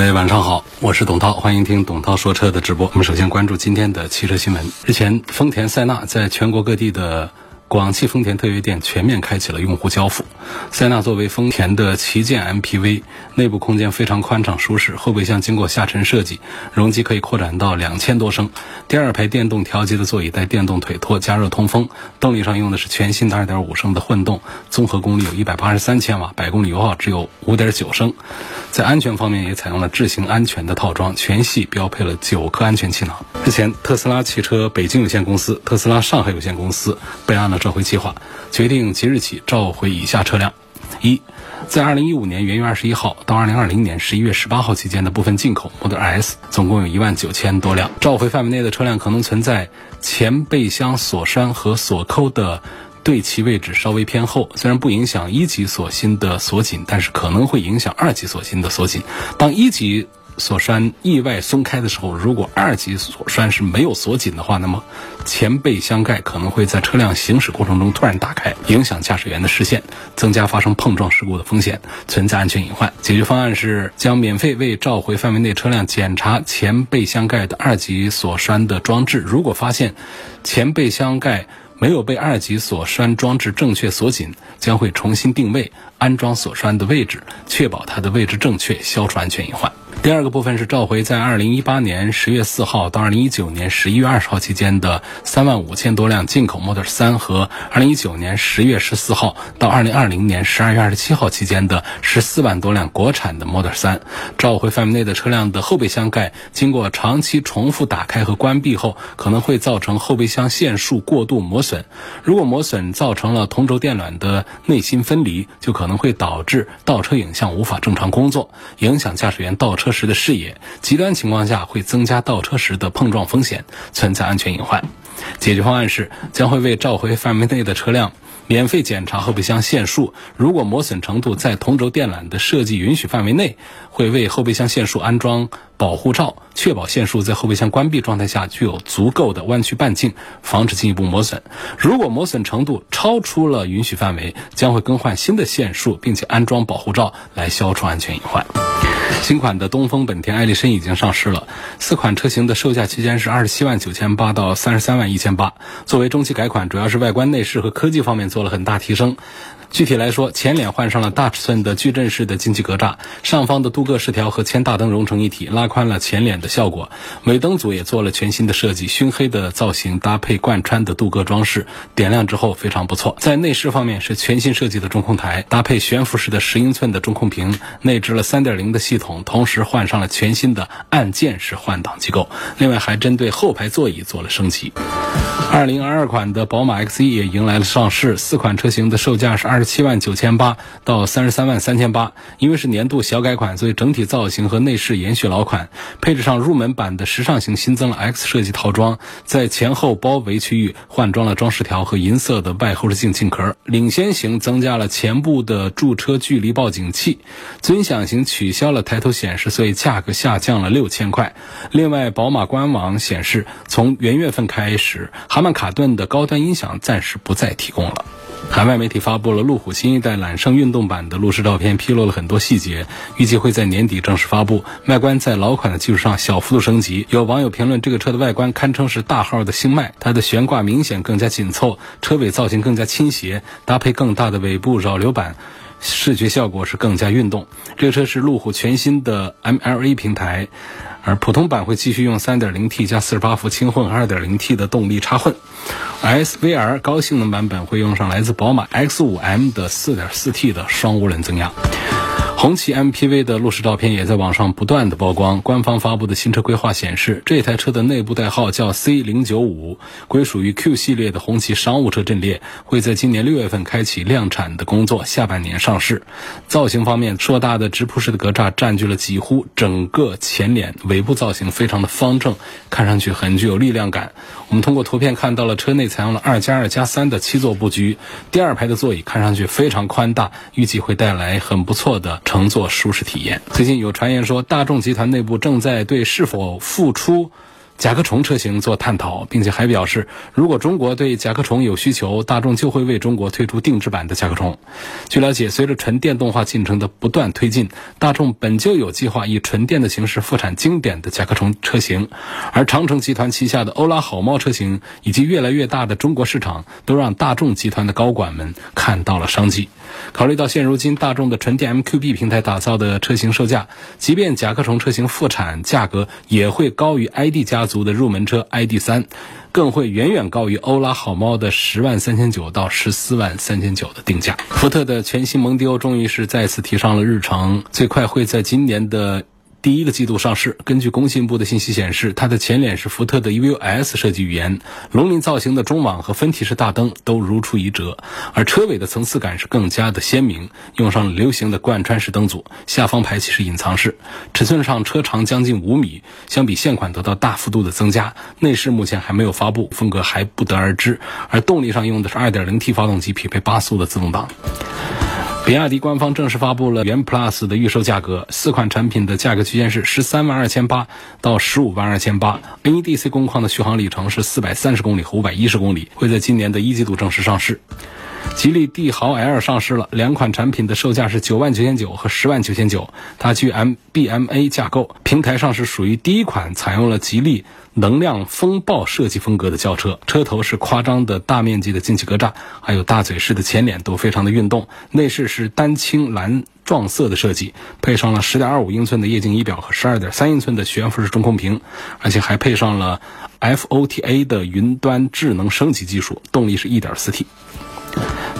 位晚上好，我是董涛，欢迎听董涛说车的直播。我们首先关注今天的汽车新闻。日前，丰田塞纳在全国各地的广汽丰田特约店全面开启了用户交付。塞纳作为丰田的旗舰 MPV，内部空间非常宽敞舒适，后备箱经过下沉设计，容积可以扩展到两千多升。第二排电动调节的座椅带电动腿托加热通风。动力上用的是全新的2.5升的混动，综合功率有183千瓦，百公里油耗只有5.9升。在安全方面也采用了智行安全的套装，全系标配了九颗安全气囊。日前，特斯拉汽车北京有限公司、特斯拉上海有限公司备案了召回计划，决定即日起召回以下车辆：一，在2015年元月21号到2020年11月18号期间的部分进口 Model S，总共有一万九千多辆。召回范围内的车辆可能存在前备箱锁栓和锁扣的。对齐位置稍微偏后，虽然不影响一级锁芯的锁紧，但是可能会影响二级锁芯的锁紧。当一级锁栓意外松开的时候，如果二级锁栓是没有锁紧的话，那么前备箱盖可能会在车辆行驶过程中突然打开，影响驾驶员的视线，增加发生碰撞事故的风险，存在安全隐患。解决方案是将免费为召回范围内车辆检查前备箱盖的二级锁栓的装置，如果发现前备箱盖。没有被二级锁栓装置正确锁紧，将会重新定位安装锁栓的位置，确保它的位置正确，消除安全隐患。第二个部分是召回在二零一八年十月四号到二零一九年十一月二十号期间的三万五千多辆进口 Model 三和二零一九年十月十四号到二零二零年十二月二十七号期间的十四万多辆国产的 Model 三。召回范围内的车辆的后备箱盖经过长期重复打开和关闭后，可能会造成后备箱线束过度磨损。如果磨损造成了同轴电缆的内芯分离，就可能会导致倒车影像无法正常工作，影响驾驶员倒车。时的视野，极端情况下会增加倒车时的碰撞风险，存在安全隐患。解决方案是将会为召回范围内的车辆免费检查后备箱限速，如果磨损程度在同轴电缆的设计允许范围内，会为后备箱线束安装保护罩，确保线束在后备箱关闭状态下具有足够的弯曲半径，防止进一步磨损。如果磨损程度超出了允许范围，将会更换新的线束，并且安装保护罩来消除安全隐患。新款的东风本田艾力绅已经上市了，四款车型的售价区间是二十七万九千八到三十三万一千八。作为中期改款，主要是外观内饰和科技方面做了很大提升。具体来说，前脸换上了大尺寸的矩阵式的进气格栅，上方的镀镀铬饰条和前大灯融成一体，拉宽了前脸的效果。尾灯组也做了全新的设计，熏黑的造型搭配贯穿的镀铬装饰，点亮之后非常不错。在内饰方面是全新设计的中控台，搭配悬浮式的十英寸的中控屏，内置了三点零的系统，同时换上了全新的按键式换挡机构。另外还针对后排座椅做了升级。二零二二款的宝马 X1 也迎来了上市，四款车型的售价是二十七万九千八到三十三万三千八。因为是年度小改款，所以整体造型和内饰延续老款。配置上，入门版的时尚型新增了 X 设计套装，在前后包围区域换装了装饰条和银色的外后视镜镜壳。领先型增加了前部的驻车距离报警器，尊享型取消了抬头显示，所以价格下降了六千块。另外，宝马官网显示，从元月份开始，哈曼卡顿的高端音响暂时不再提供了。海外媒体发布了路虎新一代揽胜运动版的路试照片，披露了很多细节，预计会在年底正式发布。外观在老款的基础上小幅度升级。有网友评论，这个车的外观堪称是大号的星脉，它的悬挂明显更加紧凑，车尾造型更加倾斜，搭配更大的尾部扰流板。视觉效果是更加运动。这个车是路虎全新的 MLA 平台，而普通版会继续用 3.0T 加48伏轻混 2.0T 的动力插混，SVR 高性能版本会用上来自宝马 X5M 的 4.4T 的双涡轮增压。红旗 MPV 的路试照片也在网上不断的曝光。官方发布的新车规划显示，这台车的内部代号叫 C 零九五，归属于 Q 系列的红旗商务车阵列，会在今年六月份开启量产的工作，下半年上市。造型方面，硕大的直瀑式的格栅占据了几乎整个前脸，尾部造型非常的方正，看上去很具有力量感。我们通过图片看到了车内采用了二加二加三的七座布局，第二排的座椅看上去非常宽大，预计会带来很不错的乘坐舒适体验。最近有传言说，大众集团内部正在对是否复出。甲壳虫车型做探讨，并且还表示，如果中国对甲壳虫有需求，大众就会为中国推出定制版的甲壳虫。据了解，随着纯电动化进程的不断推进，大众本就有计划以纯电的形式复产经典的甲壳虫车型，而长城集团旗下的欧拉好猫车型以及越来越大的中国市场，都让大众集团的高管们看到了商机。考虑到现如今大众的纯电 MQB 平台打造的车型售价，即便甲壳虫车型复产，价格也会高于 ID 家族的入门车 ID 三，更会远远高于欧拉好猫的十万三千九到十四万三千九的定价。福特的全新蒙迪欧终于是再次提上了日程，最快会在今年的。第一个季度上市。根据工信部的信息显示，它的前脸是福特的 EVS 设计语言，龙鳞造型的中网和分体式大灯都如出一辙，而车尾的层次感是更加的鲜明，用上了流行的贯穿式灯组，下方排气是隐藏式，尺寸上车长将近五米，相比现款得到大幅度的增加。内饰目前还没有发布，风格还不得而知。而动力上用的是 2.0T 发动机，匹配八速的自动挡。比亚迪官方正式发布了元 Plus 的预售价格，四款产品的价格区间是十三万二千八到十五万二千八。NEDC 工况的续航里程是四百三十公里和五百一十公里，会在今年的一季度正式上市。吉利帝豪 L 上市了，两款产品的售价是九万九千九和十万九千九。它具 MBMA 架构，平台上是属于第一款采用了吉利能量风暴设计风格的轿车。车头是夸张的大面积的进气格栅，还有大嘴式的前脸都非常的运动。内饰是丹青蓝撞色的设计，配上了十点二五英寸的液晶仪表和十二点三英寸的悬浮式中控屏，而且还配上了 FOTA 的云端智能升级技术。动力是一点四 T。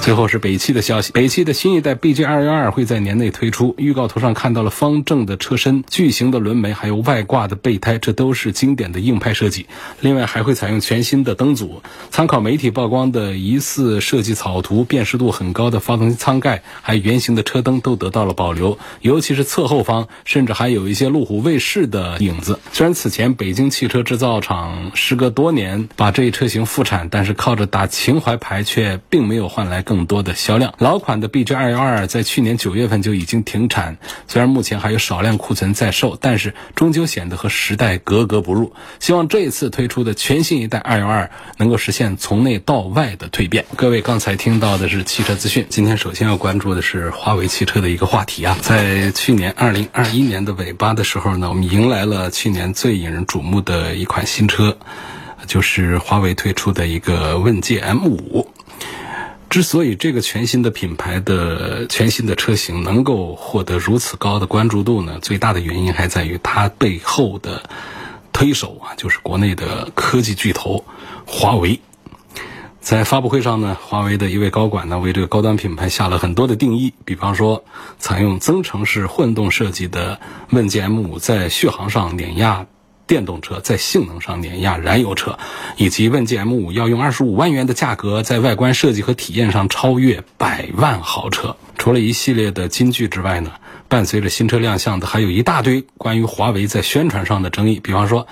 最后是北汽的消息，北汽的新一代 BJ 二幺二会在年内推出。预告图上看到了方正的车身、巨型的轮眉，还有外挂的备胎，这都是经典的硬派设计。另外还会采用全新的灯组。参考媒体曝光的疑似设计草图，辨识度很高的发动机舱盖，还有圆形的车灯都得到了保留。尤其是侧后方，甚至还有一些路虎卫士的影子。虽然此前北京汽车制造厂时隔多年把这一车型复产，但是靠着打情怀牌，却并没有又换来。更多的销量，老款的 BJ 二幺二在去年九月份就已经停产，虽然目前还有少量库存在售，但是终究显得和时代格格不入。希望这一次推出的全新一代二幺二能够实现从内到外的蜕变。各位刚才听到的是汽车资讯，今天首先要关注的是华为汽车的一个话题啊，在去年二零二一年的尾巴的时候呢，我们迎来了去年最引人瞩目的一款新车，就是华为推出的一个问界 M 五。之所以这个全新的品牌的全新的车型能够获得如此高的关注度呢，最大的原因还在于它背后的推手啊，就是国内的科技巨头华为。在发布会上呢，华为的一位高管呢为这个高端品牌下了很多的定义，比方说采用增程式混动设计的问界 M5，在续航上碾压。电动车在性能上碾压燃油车，以及问界 M5 要用二十五万元的价格在外观设计和体验上超越百万豪车。除了一系列的金句之外呢，伴随着新车亮相的还有一大堆关于华为在宣传上的争议，比方说。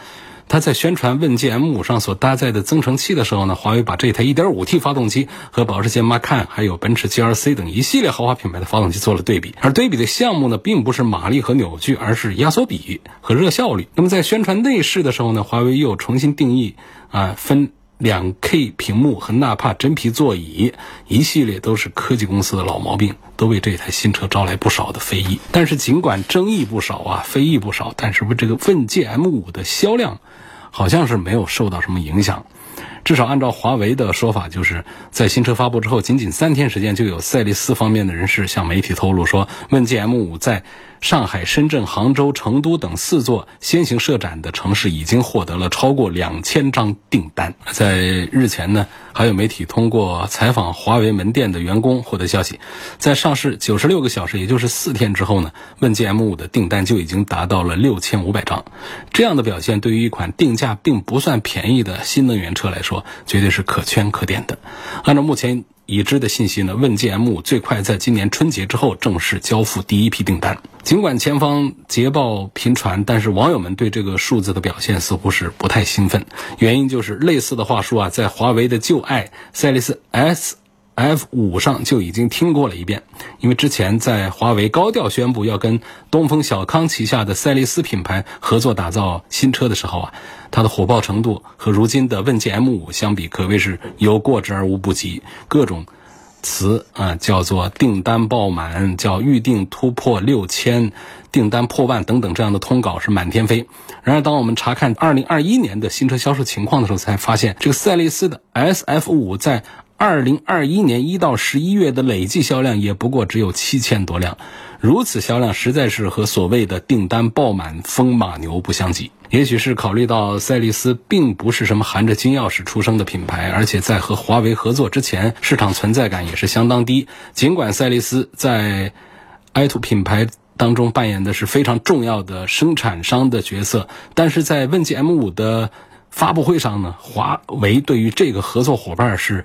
他在宣传问界 M5 上所搭载的增程器的时候呢，华为把这台 1.5T 发动机和保时捷 Macan 还有奔驰 GLC 等一系列豪华品牌的发动机做了对比，而对比的项目呢，并不是马力和扭矩，而是压缩比和热效率。那么在宣传内饰的时候呢，华为又重新定义啊分。两 K 屏幕和纳帕真皮座椅，一系列都是科技公司的老毛病，都为这台新车招来不少的非议。但是尽管争议不少啊，非议不少，但是这个问界 M5 的销量，好像是没有受到什么影响。至少按照华为的说法，就是在新车发布之后，仅仅三天时间，就有赛力斯方面的人士向媒体透露说，问界 M5 在上海、深圳、杭州、成都等四座先行设展的城市已经获得了超过两千张订单。在日前呢，还有媒体通过采访华为门店的员工获得消息，在上市九十六个小时，也就是四天之后呢，问界 M5 的订单就已经达到了六千五百张。这样的表现对于一款定价并不算便宜的新能源车来说，绝对是可圈可点的。按照目前。已知的信息呢？问界 M 五最快在今年春节之后正式交付第一批订单。尽管前方捷报频传，但是网友们对这个数字的表现似乎是不太兴奋。原因就是类似的话术啊，在华为的旧爱赛力斯 S。F 五上就已经听过了一遍，因为之前在华为高调宣布要跟东风小康旗下的赛力斯品牌合作打造新车的时候啊，它的火爆程度和如今的问界 M 五相比，可谓是有过之而无不及。各种词啊，叫做订单爆满，叫预定突破六千，订单破万等等这样的通稿是满天飞。然而，当我们查看二零二一年的新车销售情况的时候，才发现这个赛力斯的 S F 五在二零二一年一到十一月的累计销量也不过只有七千多辆，如此销量实在是和所谓的订单爆满、风马牛不相及。也许是考虑到赛力斯并不是什么含着金钥匙出生的品牌，而且在和华为合作之前，市场存在感也是相当低。尽管赛力斯在 i two 品牌当中扮演的是非常重要的生产商的角色，但是在问界 M5 的发布会上呢，华为对于这个合作伙伴是。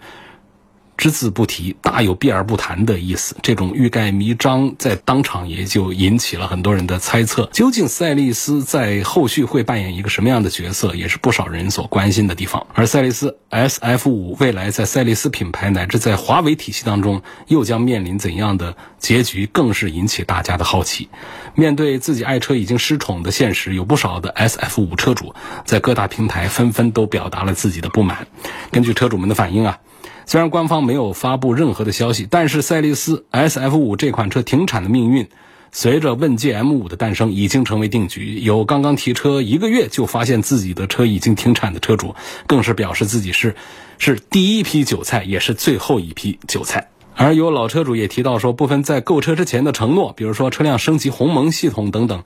只字不提，大有避而不谈的意思。这种欲盖弥彰，在当场也就引起了很多人的猜测。究竟赛力斯在后续会扮演一个什么样的角色，也是不少人所关心的地方。而赛力斯 S F 五未来在赛力斯品牌乃至在华为体系当中，又将面临怎样的结局，更是引起大家的好奇。面对自己爱车已经失宠的现实，有不少的 S F 五车主在各大平台纷纷都表达了自己的不满。根据车主们的反应啊。虽然官方没有发布任何的消息，但是赛力斯 S F 五这款车停产的命运，随着问界 M 五的诞生已经成为定局。有刚刚提车一个月就发现自己的车已经停产的车主，更是表示自己是是第一批韭菜，也是最后一批韭菜。而有老车主也提到说，部分在购车之前的承诺，比如说车辆升级鸿蒙系统等等。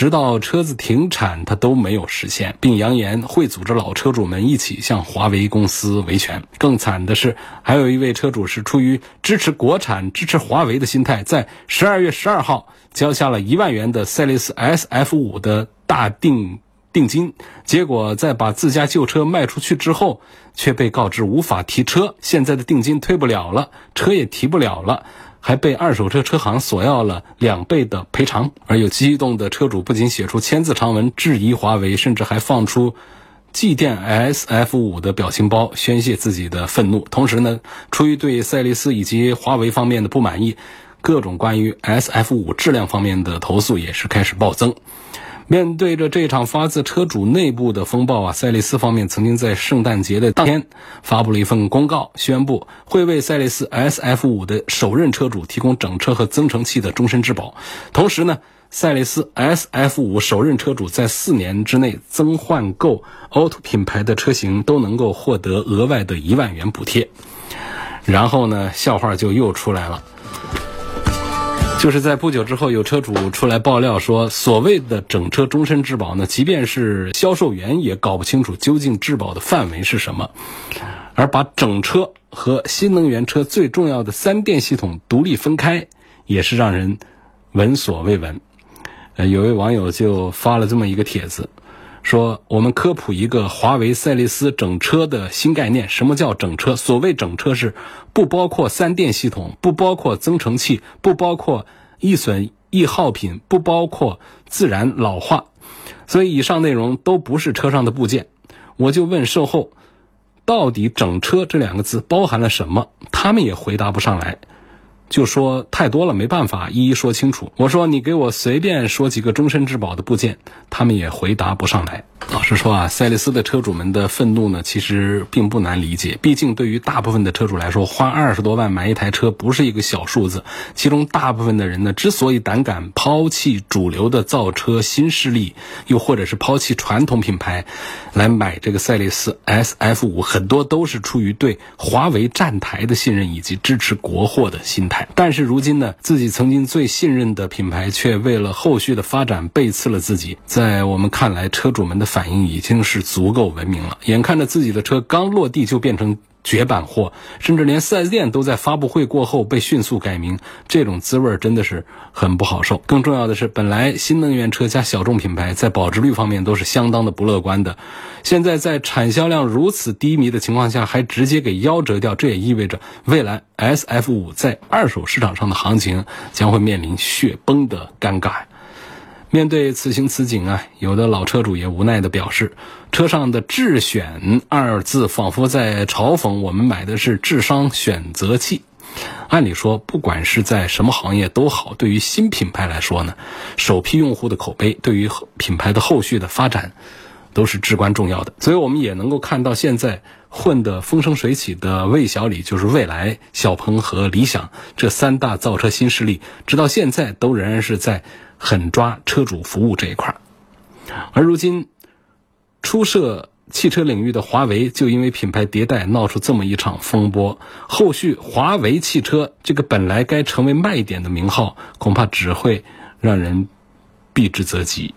直到车子停产，他都没有实现，并扬言会组织老车主们一起向华为公司维权。更惨的是，还有一位车主是出于支持国产、支持华为的心态，在十二月十二号交下了一万元的赛力斯 S F 五的大定定金，结果在把自家旧车卖出去之后，却被告知无法提车，现在的定金退不了了，车也提不了了。还被二手车车行索要了两倍的赔偿，而有激动的车主不仅写出千字长文质疑华为，甚至还放出祭奠 S F 五的表情包，宣泄自己的愤怒。同时呢，出于对赛力斯以及华为方面的不满意，各种关于 S F 五质量方面的投诉也是开始暴增。面对着这场发自车主内部的风暴啊，赛力斯方面曾经在圣诞节的当天发布了一份公告，宣布会为赛力斯 S F 五的首任车主提供整车和增程器的终身质保。同时呢，赛力斯 S F 五首任车主在四年之内增换购 Auto 品牌的车型都能够获得额外的一万元补贴。然后呢，笑话就又出来了。就是在不久之后，有车主出来爆料说，所谓的整车终身质保呢，即便是销售员也搞不清楚究竟质保的范围是什么，而把整车和新能源车最重要的三电系统独立分开，也是让人闻所未闻。呃，有位网友就发了这么一个帖子。说我们科普一个华为赛力斯整车的新概念。什么叫整车？所谓整车是不包括三电系统，不包括增程器，不包括易损易耗品，不包括自然老化。所以以上内容都不是车上的部件。我就问售后，到底整车这两个字包含了什么？他们也回答不上来。就说太多了，没办法一一说清楚。我说你给我随便说几个终身质保的部件，他们也回答不上来。老实说啊，赛力斯的车主们的愤怒呢，其实并不难理解。毕竟对于大部分的车主来说，花二十多万买一台车不是一个小数字。其中大部分的人呢，之所以胆敢抛弃主流的造车新势力，又或者是抛弃传统品牌，来买这个赛力斯 S F 五，很多都是出于对华为站台的信任以及支持国货的心态。但是如今呢，自己曾经最信任的品牌却为了后续的发展背刺了自己。在我们看来，车主们的反应已经是足够文明了。眼看着自己的车刚落地就变成。绝版货，甚至连 4S 店都在发布会过后被迅速改名，这种滋味真的是很不好受。更重要的是，本来新能源车加小众品牌在保值率方面都是相当的不乐观的，现在在产销量如此低迷的情况下，还直接给夭折掉，这也意味着未来 SF 五在二手市场上的行情将会面临雪崩的尴尬。面对此情此景啊，有的老车主也无奈地表示，车上的“智选”二字仿佛在嘲讽我们买的是智商选择器。按理说，不管是在什么行业都好，对于新品牌来说呢，首批用户的口碑对于品牌的后续的发展都是至关重要的。所以我们也能够看到，现在混得风生水起的魏小李，就是蔚来、小鹏和理想这三大造车新势力，直到现在都仍然是在。狠抓车主服务这一块而如今初涉汽车领域的华为，就因为品牌迭代闹出这么一场风波，后续华为汽车这个本来该成为卖点的名号，恐怕只会让人避之则吉。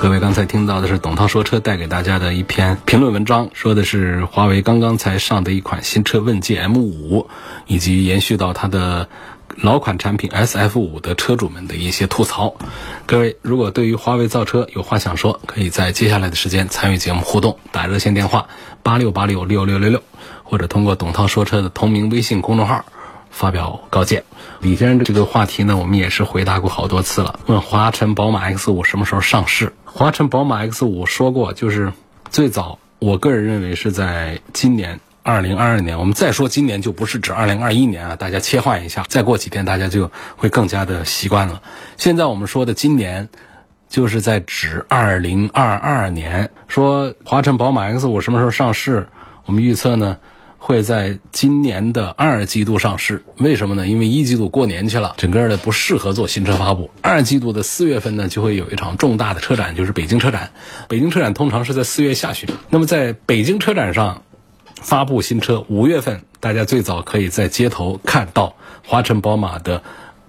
各位刚才听到的是董涛说车带给大家的一篇评论文章，说的是华为刚刚才上的一款新车问界 M 五，以及延续到它的。老款产品 S F 五的车主们的一些吐槽，各位如果对于华为造车有话想说，可以在接下来的时间参与节目互动，打热线电话八六八六六六六六，或者通过董涛说车的同名微信公众号发表高见。李先生的这个话题呢，我们也是回答过好多次了。问华晨宝马 X 五什么时候上市？华晨宝马 X 五说过，就是最早，我个人认为是在今年。二零二二年，我们再说今年就不是指二零二一年啊，大家切换一下，再过几天大家就会更加的习惯了。现在我们说的今年，就是在指二零二二年。说华晨宝马 X 五什么时候上市？我们预测呢，会在今年的二季度上市。为什么呢？因为一季度过年去了，整个的不适合做新车发布。二季度的四月份呢，就会有一场重大的车展，就是北京车展。北京车展通常是在四月下旬。那么在北京车展上。发布新车，五月份大家最早可以在街头看到华晨宝马的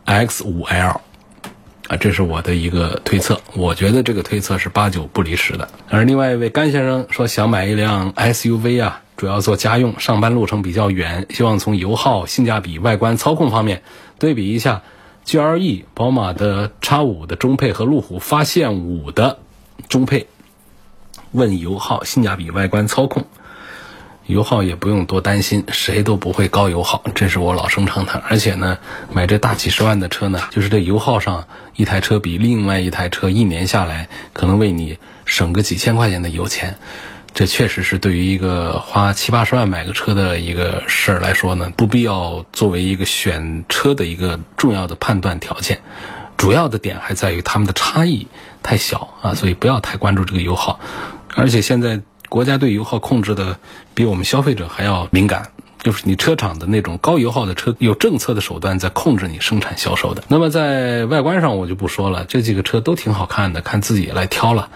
X5L，啊，这是我的一个推测，我觉得这个推测是八九不离十的。而另外一位甘先生说想买一辆 SUV 啊，主要做家用，上班路程比较远，希望从油耗、性价比、外观、操控方面对比一下 GLE、宝马的 X5 的中配和路虎发现五的中配，问油耗、性价比、外观、操控。油耗也不用多担心，谁都不会高油耗，这是我老生常谈。而且呢，买这大几十万的车呢，就是这油耗上，一台车比另外一台车一年下来可能为你省个几千块钱的油钱，这确实是对于一个花七八十万买个车的一个事儿来说呢，不必要作为一个选车的一个重要的判断条件。主要的点还在于它们的差异太小啊，所以不要太关注这个油耗。而且现在。国家对油耗控制的比我们消费者还要敏感，就是你车厂的那种高油耗的车，有政策的手段在控制你生产销售的。那么在外观上我就不说了，这几个车都挺好看的，看自己来挑了。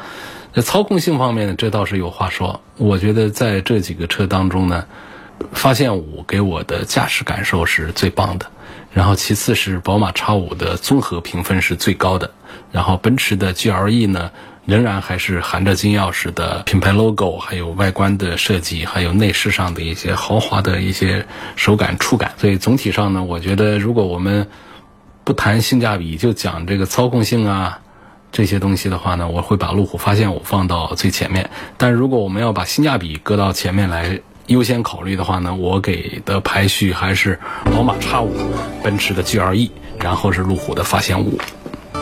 在操控性方面呢，这倒是有话说。我觉得在这几个车当中呢，发现五给我的驾驶感受是最棒的，然后其次是宝马 X 五的综合评分是最高的，然后奔驰的 GLE 呢。仍然还是含着金钥匙的品牌 logo，还有外观的设计，还有内饰上的一些豪华的一些手感触感。所以总体上呢，我觉得如果我们不谈性价比，就讲这个操控性啊这些东西的话呢，我会把路虎发现五放到最前面。但如果我们要把性价比搁到前面来优先考虑的话呢，我给的排序还是宝马 X 五、奔驰的 GLE，然后是路虎的发现五。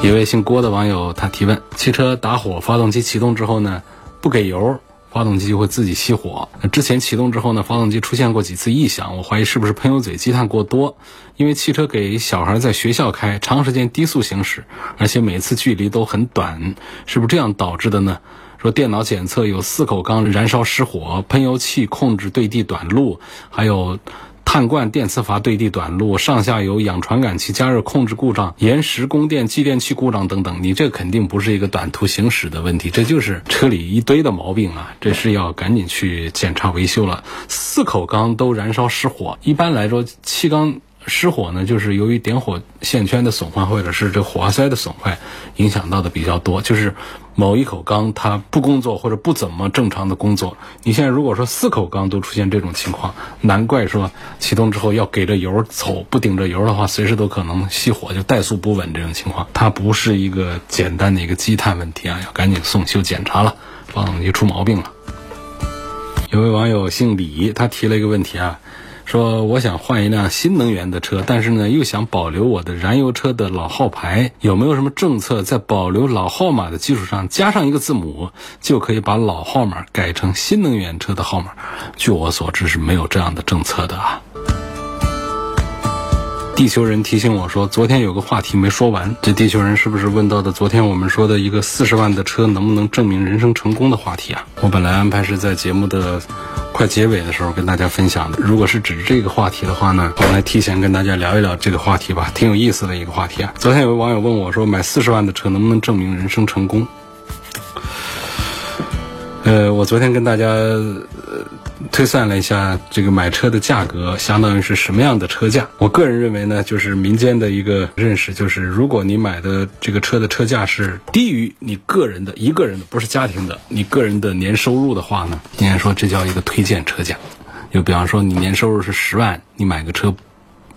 一位姓郭的网友他提问：汽车打火，发动机启动之后呢，不给油，发动机就会自己熄火。之前启动之后呢，发动机出现过几次异响，我怀疑是不是喷油嘴积碳过多？因为汽车给小孩在学校开，长时间低速行驶，而且每次距离都很短，是不是这样导致的呢？说电脑检测有四口缸燃烧失火，喷油器控制对地短路，还有。碳罐电磁阀对地短路，上下游氧传感器加热控制故障，延时供电继电器故障等等，你这肯定不是一个短途行驶的问题，这就是车里一堆的毛病啊！这是要赶紧去检查维修了。四口缸都燃烧失火，一般来说气缸失火呢，就是由于点火线圈的损坏，或者是这火花塞的损坏，影响到的比较多。就是某一口缸它不工作或者不怎么正常的工作。你现在如果说四口缸都出现这种情况，难怪说启动之后要给着油走，不顶着油的话，随时都可能熄火，就怠速不稳这种情况。它不是一个简单的一个积碳问题啊，要赶紧送修检查了，发动机出毛病了。有位网友姓李，他提了一个问题啊。说我想换一辆新能源的车，但是呢又想保留我的燃油车的老号牌，有没有什么政策在保留老号码的基础上加上一个字母，就可以把老号码改成新能源车的号码？据我所知是没有这样的政策的啊。地球人提醒我说，昨天有个话题没说完。这地球人是不是问到的昨天我们说的一个四十万的车能不能证明人生成功的话题啊？我本来安排是在节目的快结尾的时候跟大家分享的。如果是指这个话题的话呢，我们来提前跟大家聊一聊这个话题吧，挺有意思的一个话题啊。昨天有位网友问我说，买四十万的车能不能证明人生成功？呃，我昨天跟大家。呃推算了一下这个买车的价格，相当于是什么样的车价？我个人认为呢，就是民间的一个认识，就是如果你买的这个车的车价是低于你个人的一个人的，不是家庭的，你个人的年收入的话呢，应该说这叫一个推荐车价。就比方说你年收入是十万，你买个车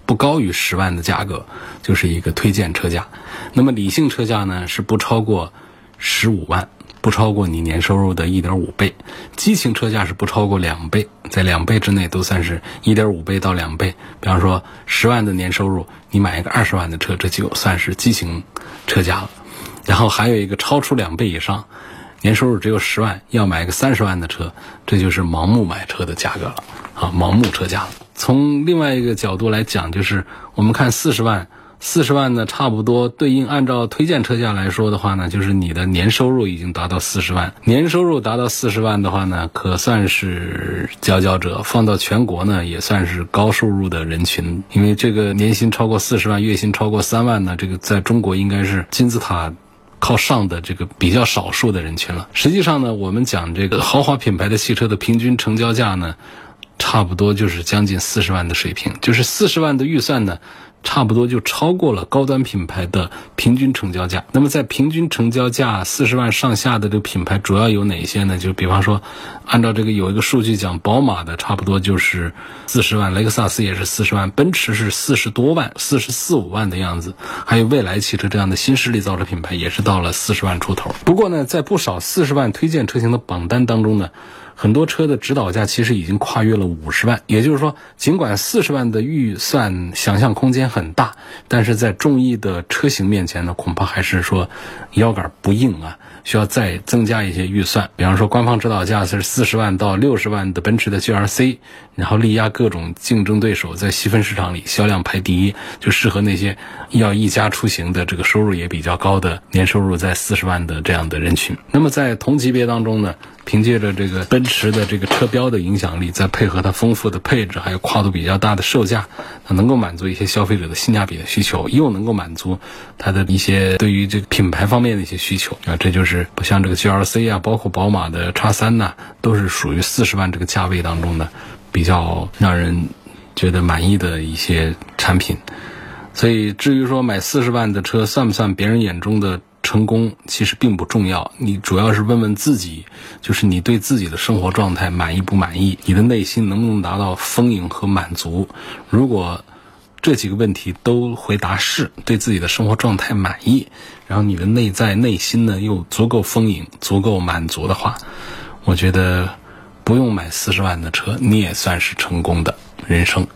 不高于十万的价格，就是一个推荐车价。那么理性车价呢，是不超过十五万。不超过你年收入的一点五倍，激情车价是不超过两倍，在两倍之内都算是一点五倍到两倍。比方说十万的年收入，你买一个二十万的车，这就算是激情车价了。然后还有一个超出两倍以上，年收入只有十万，要买一个三十万的车，这就是盲目买车的价格了啊，盲目车价。从另外一个角度来讲，就是我们看四十万。四十万呢，差不多对应按照推荐车价来说的话呢，就是你的年收入已经达到四十万。年收入达到四十万的话呢，可算是佼佼者。放到全国呢，也算是高收入的人群。因为这个年薪超过四十万，月薪超过三万呢，这个在中国应该是金字塔靠上的这个比较少数的人群了。实际上呢，我们讲这个豪华品牌的汽车的平均成交价呢，差不多就是将近四十万的水平，就是四十万的预算呢。差不多就超过了高端品牌的平均成交价。那么在平均成交价四十万上下的这个品牌主要有哪些呢？就比方说，按照这个有一个数据讲，宝马的差不多就是四十万，雷克萨斯也是四十万，奔驰是四十多万，四十四五万的样子。还有蔚来汽车这样的新势力造车品牌也是到了四十万出头。不过呢，在不少四十万推荐车型的榜单当中呢。很多车的指导价其实已经跨越了五十万，也就是说，尽管四十万的预算想象空间很大，但是在众意的车型面前呢，恐怕还是说腰杆不硬啊。需要再增加一些预算，比方说官方指导价是四十万到六十万的奔驰的 GRC 然后力压各种竞争对手，在细分市场里销量排第一，就适合那些要一家出行的，这个收入也比较高的，年收入在四十万的这样的人群。那么在同级别当中呢，凭借着这个奔驰的这个车标的影响力，再配合它丰富的配置，还有跨度比较大的售价，它能够满足一些消费者的性价比的需求，又能够满足它的一些对于这个品牌方面的一些需求啊，这就是。不像这个 G L C 啊，包括宝马的叉三呐，都是属于四十万这个价位当中的比较让人觉得满意的一些产品。所以，至于说买四十万的车算不算别人眼中的成功，其实并不重要。你主要是问问自己，就是你对自己的生活状态满意不满意？你的内心能不能达到丰盈和满足？如果这几个问题都回答是，对自己的生活状态满意，然后你的内在内心呢又足够丰盈、足够满足的话，我觉得不用买四十万的车，你也算是成功的人生。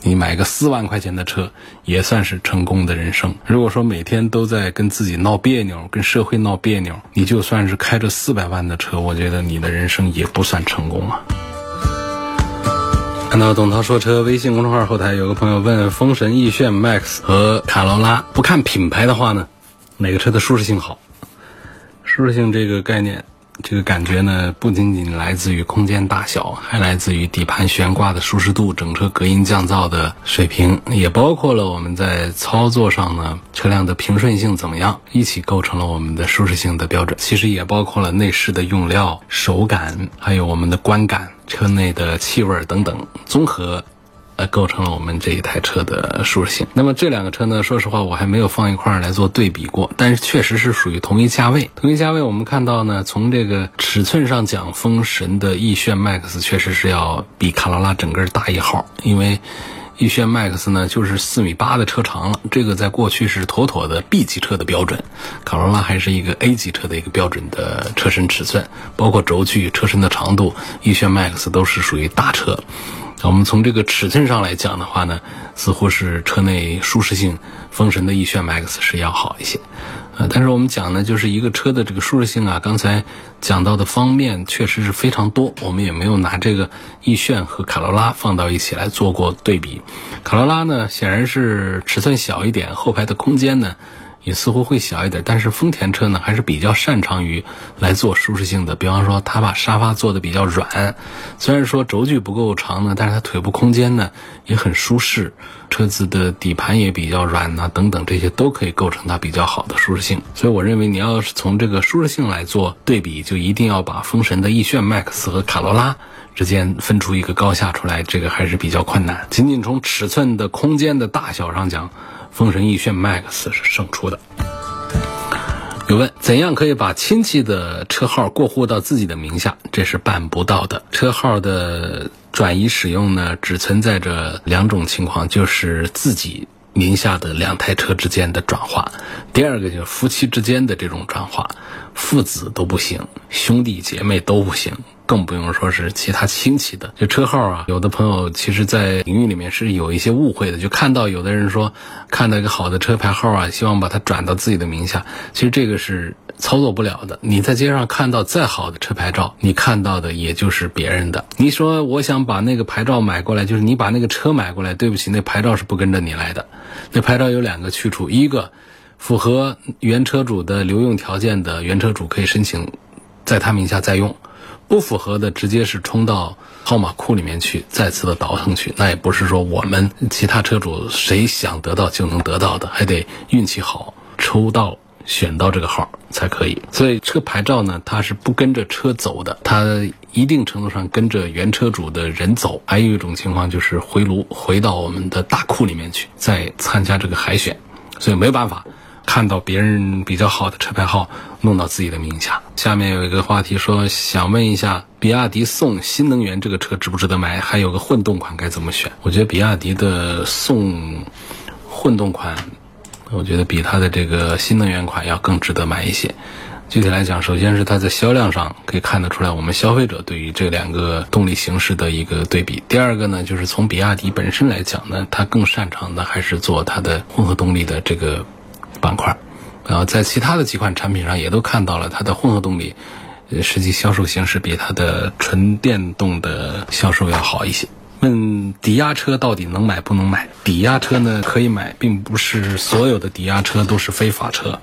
你买个四万块钱的车，也算是成功的人生。如果说每天都在跟自己闹别扭、跟社会闹别扭，你就算是开着四百万的车，我觉得你的人生也不算成功啊。看到董涛说车微信公众号后台有个朋友问：风神逸炫 MAX 和卡罗拉，不看品牌的话呢，哪个车的舒适性好？舒适性这个概念。这个感觉呢，不仅仅来自于空间大小，还来自于底盘悬挂的舒适度、整车隔音降噪的水平，也包括了我们在操作上呢，车辆的平顺性怎么样，一起构成了我们的舒适性的标准。其实也包括了内饰的用料、手感，还有我们的观感、车内的气味等等，综合呃，构成了我们这一台车的舒适性。那么这两个车呢，说实话我还没有放一块儿来做对比过，但是确实是属于同一价位。同一价位，我们看到呢，从这个尺寸上讲，风神的奕炫 MAX 确实是要比卡罗拉整个大一号，因为。奕炫 MAX 呢，就是四米八的车长了，这个在过去是妥妥的 B 级车的标准，卡罗拉还是一个 A 级车的一个标准的车身尺寸，包括轴距、车身的长度，奕炫 MAX 都是属于大车。我们从这个尺寸上来讲的话呢，似乎是车内舒适性，风神的奕炫 MAX 是要好一些。呃，但是我们讲呢，就是一个车的这个舒适性啊，刚才讲到的方面确实是非常多，我们也没有拿这个奕炫和卡罗拉放到一起来做过对比。卡罗拉呢，显然是尺寸小一点，后排的空间呢。你似乎会小一点，但是丰田车呢还是比较擅长于来做舒适性的。比方说，它把沙发做的比较软，虽然说轴距不够长呢，但是它腿部空间呢也很舒适，车子的底盘也比较软呐，等等这些都可以构成它比较好的舒适性。所以我认为，你要是从这个舒适性来做对比，就一定要把风神的奕炫 MAX 和卡罗拉之间分出一个高下出来，这个还是比较困难。仅仅从尺寸的空间的大小上讲。风神奕炫 MAX 是胜出的。有问怎样可以把亲戚的车号过户到自己的名下？这是办不到的。车号的转移使用呢，只存在着两种情况，就是自己名下的两台车之间的转化，第二个就是夫妻之间的这种转化，父子都不行，兄弟姐妹都不行。更不用说是其他亲戚的，就车号啊，有的朋友其实，在领域里面是有一些误会的，就看到有的人说看到一个好的车牌号啊，希望把它转到自己的名下，其实这个是操作不了的。你在街上看到再好的车牌照，你看到的也就是别人的。你说我想把那个牌照买过来，就是你把那个车买过来，对不起，那牌照是不跟着你来的。那牌照有两个去处，一个符合原车主的留用条件的原车主可以申请在他名下再用。不符合的，直接是冲到号码库里面去，再次的倒腾去。那也不是说我们其他车主谁想得到就能得到的，还得运气好，抽到选到这个号才可以。所以车牌照呢，它是不跟着车走的，它一定程度上跟着原车主的人走。还有一种情况就是回炉，回到我们的大库里面去，再参加这个海选。所以没有办法。看到别人比较好的车牌号弄到自己的名下。下面有一个话题说，想问一下，比亚迪宋新能源这个车值不值得买？还有个混动款该怎么选？我觉得比亚迪的宋混动款，我觉得比它的这个新能源款要更值得买一些。具体来讲，首先是它在销量上可以看得出来，我们消费者对于这两个动力形式的一个对比。第二个呢，就是从比亚迪本身来讲呢，它更擅长的还是做它的混合动力的这个。板块，然后在其他的几款产品上也都看到了它的混合动力，呃，实际销售形式比它的纯电动的销售要好一些。问抵押车到底能买不能买？抵押车呢可以买，并不是所有的抵押车都是非法车。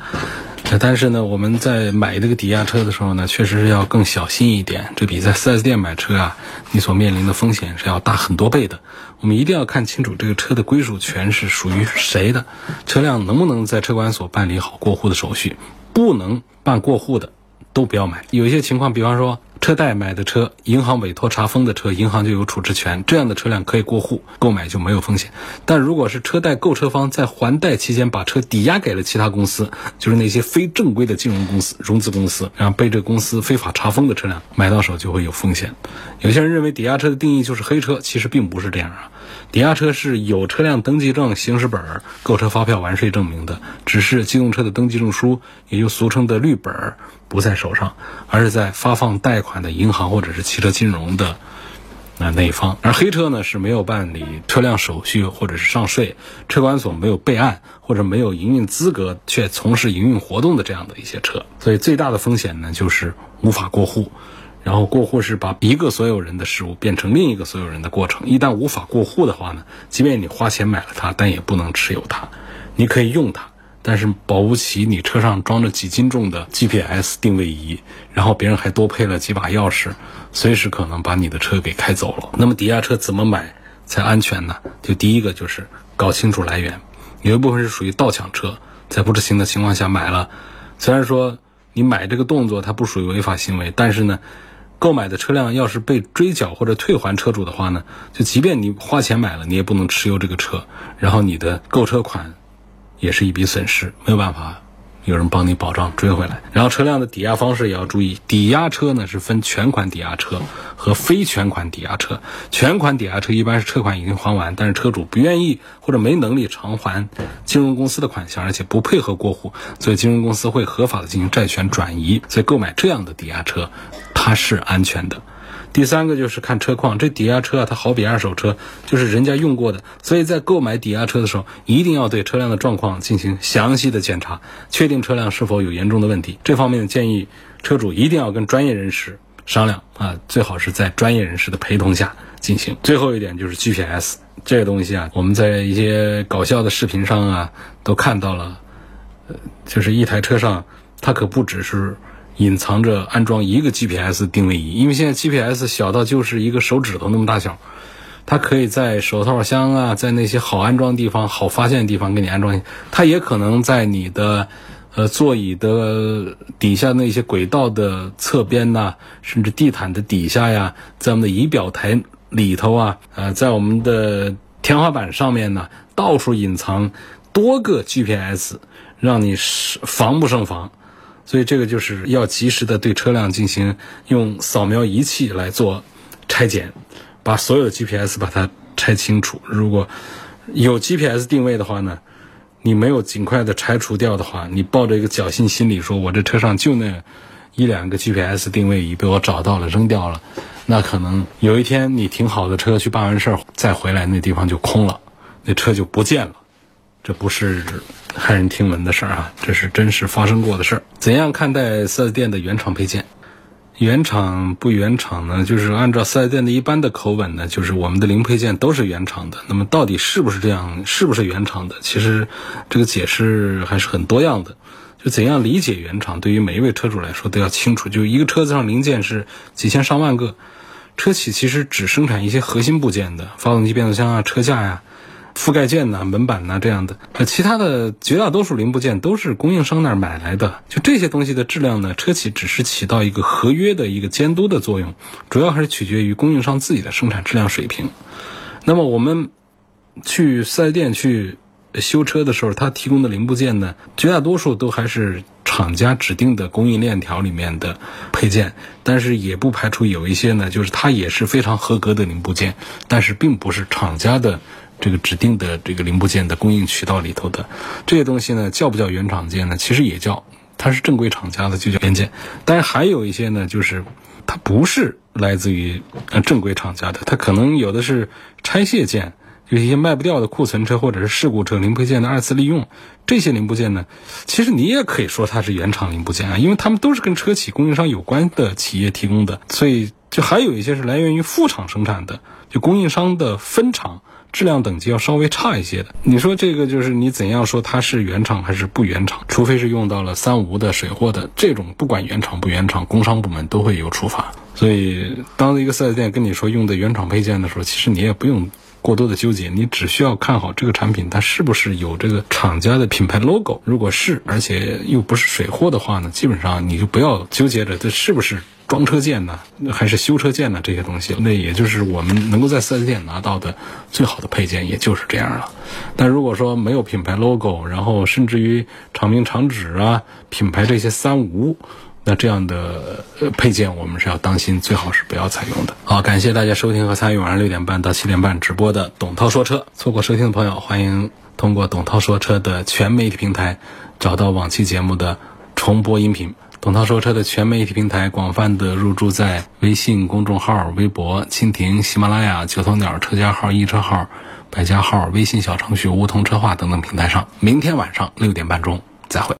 但是呢，我们在买这个抵押车的时候呢，确实是要更小心一点。这比在 4S 店买车啊，你所面临的风险是要大很多倍的。我们一定要看清楚这个车的归属权是属于谁的，车辆能不能在车管所办理好过户的手续，不能办过户的都不要买。有一些情况，比方说。车贷买的车，银行委托查封的车，银行就有处置权。这样的车辆可以过户购买，就没有风险。但如果是车贷购车方在还贷期间把车抵押给了其他公司，就是那些非正规的金融公司、融资公司，然后被这公司非法查封的车辆买到手就会有风险。有些人认为抵押车的定义就是黑车，其实并不是这样啊。抵押车是有车辆登记证、行驶本、购车发票、完税证明的，只是机动车的登记证书，也就俗称的绿本。不在手上，而是在发放贷款的银行或者是汽车金融的那那一方。而黑车呢是没有办理车辆手续或者是上税，车管所没有备案或者没有营运资格却从事营运活动的这样的一些车。所以最大的风险呢就是无法过户，然后过户是把一个所有人的事物变成另一个所有人的过程。一旦无法过户的话呢，即便你花钱买了它，但也不能持有它，你可以用它。但是保不齐你车上装着几斤重的 GPS 定位仪，然后别人还多配了几把钥匙，随时可能把你的车给开走了。那么抵押车怎么买才安全呢？就第一个就是搞清楚来源，有一部分是属于盗抢车，在不知情的情况下买了，虽然说你买这个动作它不属于违法行为，但是呢。购买的车辆要是被追缴或者退还车主的话呢，就即便你花钱买了，你也不能持有这个车，然后你的购车款也是一笔损失，没有办法。有人帮你保障追回来，然后车辆的抵押方式也要注意，抵押车呢是分全款抵押车和非全款抵押车。全款抵押车一般是车款已经还完，但是车主不愿意或者没能力偿还金融公司的款项，而且不配合过户，所以金融公司会合法的进行债权转移。所以购买这样的抵押车，它是安全的。第三个就是看车况，这抵押车啊，它好比二手车，就是人家用过的，所以在购买抵押车的时候，一定要对车辆的状况进行详细的检查，确定车辆是否有严重的问题。这方面建议车主一定要跟专业人士商量啊，最好是在专业人士的陪同下进行。最后一点就是 GPS 这个东西啊，我们在一些搞笑的视频上啊都看到了，呃，就是一台车上它可不只是。隐藏着安装一个 GPS 定位仪，因为现在 GPS 小到就是一个手指头那么大小，它可以在手套箱啊，在那些好安装地方、好发现的地方给你安装。它也可能在你的呃座椅的底下那些轨道的侧边呐，甚至地毯的底下呀，在我们的仪表台里头啊，呃，在我们的天花板上面呢，到处隐藏多个 GPS，让你防不胜防。所以这个就是要及时的对车辆进行用扫描仪器来做拆检，把所有 GPS 把它拆清楚。如果有 GPS 定位的话呢，你没有尽快的拆除掉的话，你抱着一个侥幸心理说，我这车上就那一两个 GPS 定位仪被我找到了扔掉了，那可能有一天你停好的车去办完事儿再回来，那地方就空了，那车就不见了。这不是骇人听闻的事儿啊，这是真实发生过的事儿。怎样看待四 S 店的原厂配件？原厂不原厂呢？就是按照四 S 店的一般的口吻呢，就是我们的零配件都是原厂的。那么到底是不是这样？是不是原厂的？其实这个解释还是很多样的。就怎样理解原厂，对于每一位车主来说都要清楚。就一个车子上零件是几千上万个，车企其实只生产一些核心部件的，发动机、变速箱啊、车架呀。覆盖件呐、门板呐这样的，呃，其他的绝大多数零部件都是供应商那儿买来的。就这些东西的质量呢，车企只是起到一个合约的一个监督的作用，主要还是取决于供应商自己的生产质量水平。那么我们去四 S 店去修车的时候，他提供的零部件呢，绝大多数都还是厂家指定的供应链条里面的配件，但是也不排除有一些呢，就是它也是非常合格的零部件，但是并不是厂家的。这个指定的这个零部件的供应渠道里头的这些东西呢，叫不叫原厂件呢？其实也叫，它是正规厂家的就叫原件。但是还有一些呢，就是它不是来自于呃正规厂家的，它可能有的是拆卸件，有一些卖不掉的库存车或者是事故车零配件的二次利用。这些零部件呢，其实你也可以说它是原厂零部件啊，因为它们都是跟车企供应商有关的企业提供的，所以就还有一些是来源于副厂生产的，就供应商的分厂。质量等级要稍微差一些的，你说这个就是你怎样说它是原厂还是不原厂？除非是用到了三无的水货的这种，不管原厂不原厂，工商部门都会有处罚。所以，当一个四 S 店跟你说用的原厂配件的时候，其实你也不用。过多的纠结，你只需要看好这个产品它是不是有这个厂家的品牌 logo。如果是，而且又不是水货的话呢，基本上你就不要纠结着这是不是装车件呢，还是修车件呢这些东西。那也就是我们能够在四 S 店拿到的最好的配件，也就是这样了。但如果说没有品牌 logo，然后甚至于厂名厂址啊、品牌这些三无。那这样的配件，我们是要当心，最好是不要采用的。好，感谢大家收听和参与晚上六点半到七点半直播的董涛说车。错过收听的朋友，欢迎通过董涛说车的全媒体平台找到往期节目的重播音频。董涛说车的全媒体平台广泛的入驻在微信公众号、微博、蜻蜓、喜马拉雅、九头鸟车家号、易车号、百家号、微信小程序梧桐车话等等平台上。明天晚上六点半钟再会。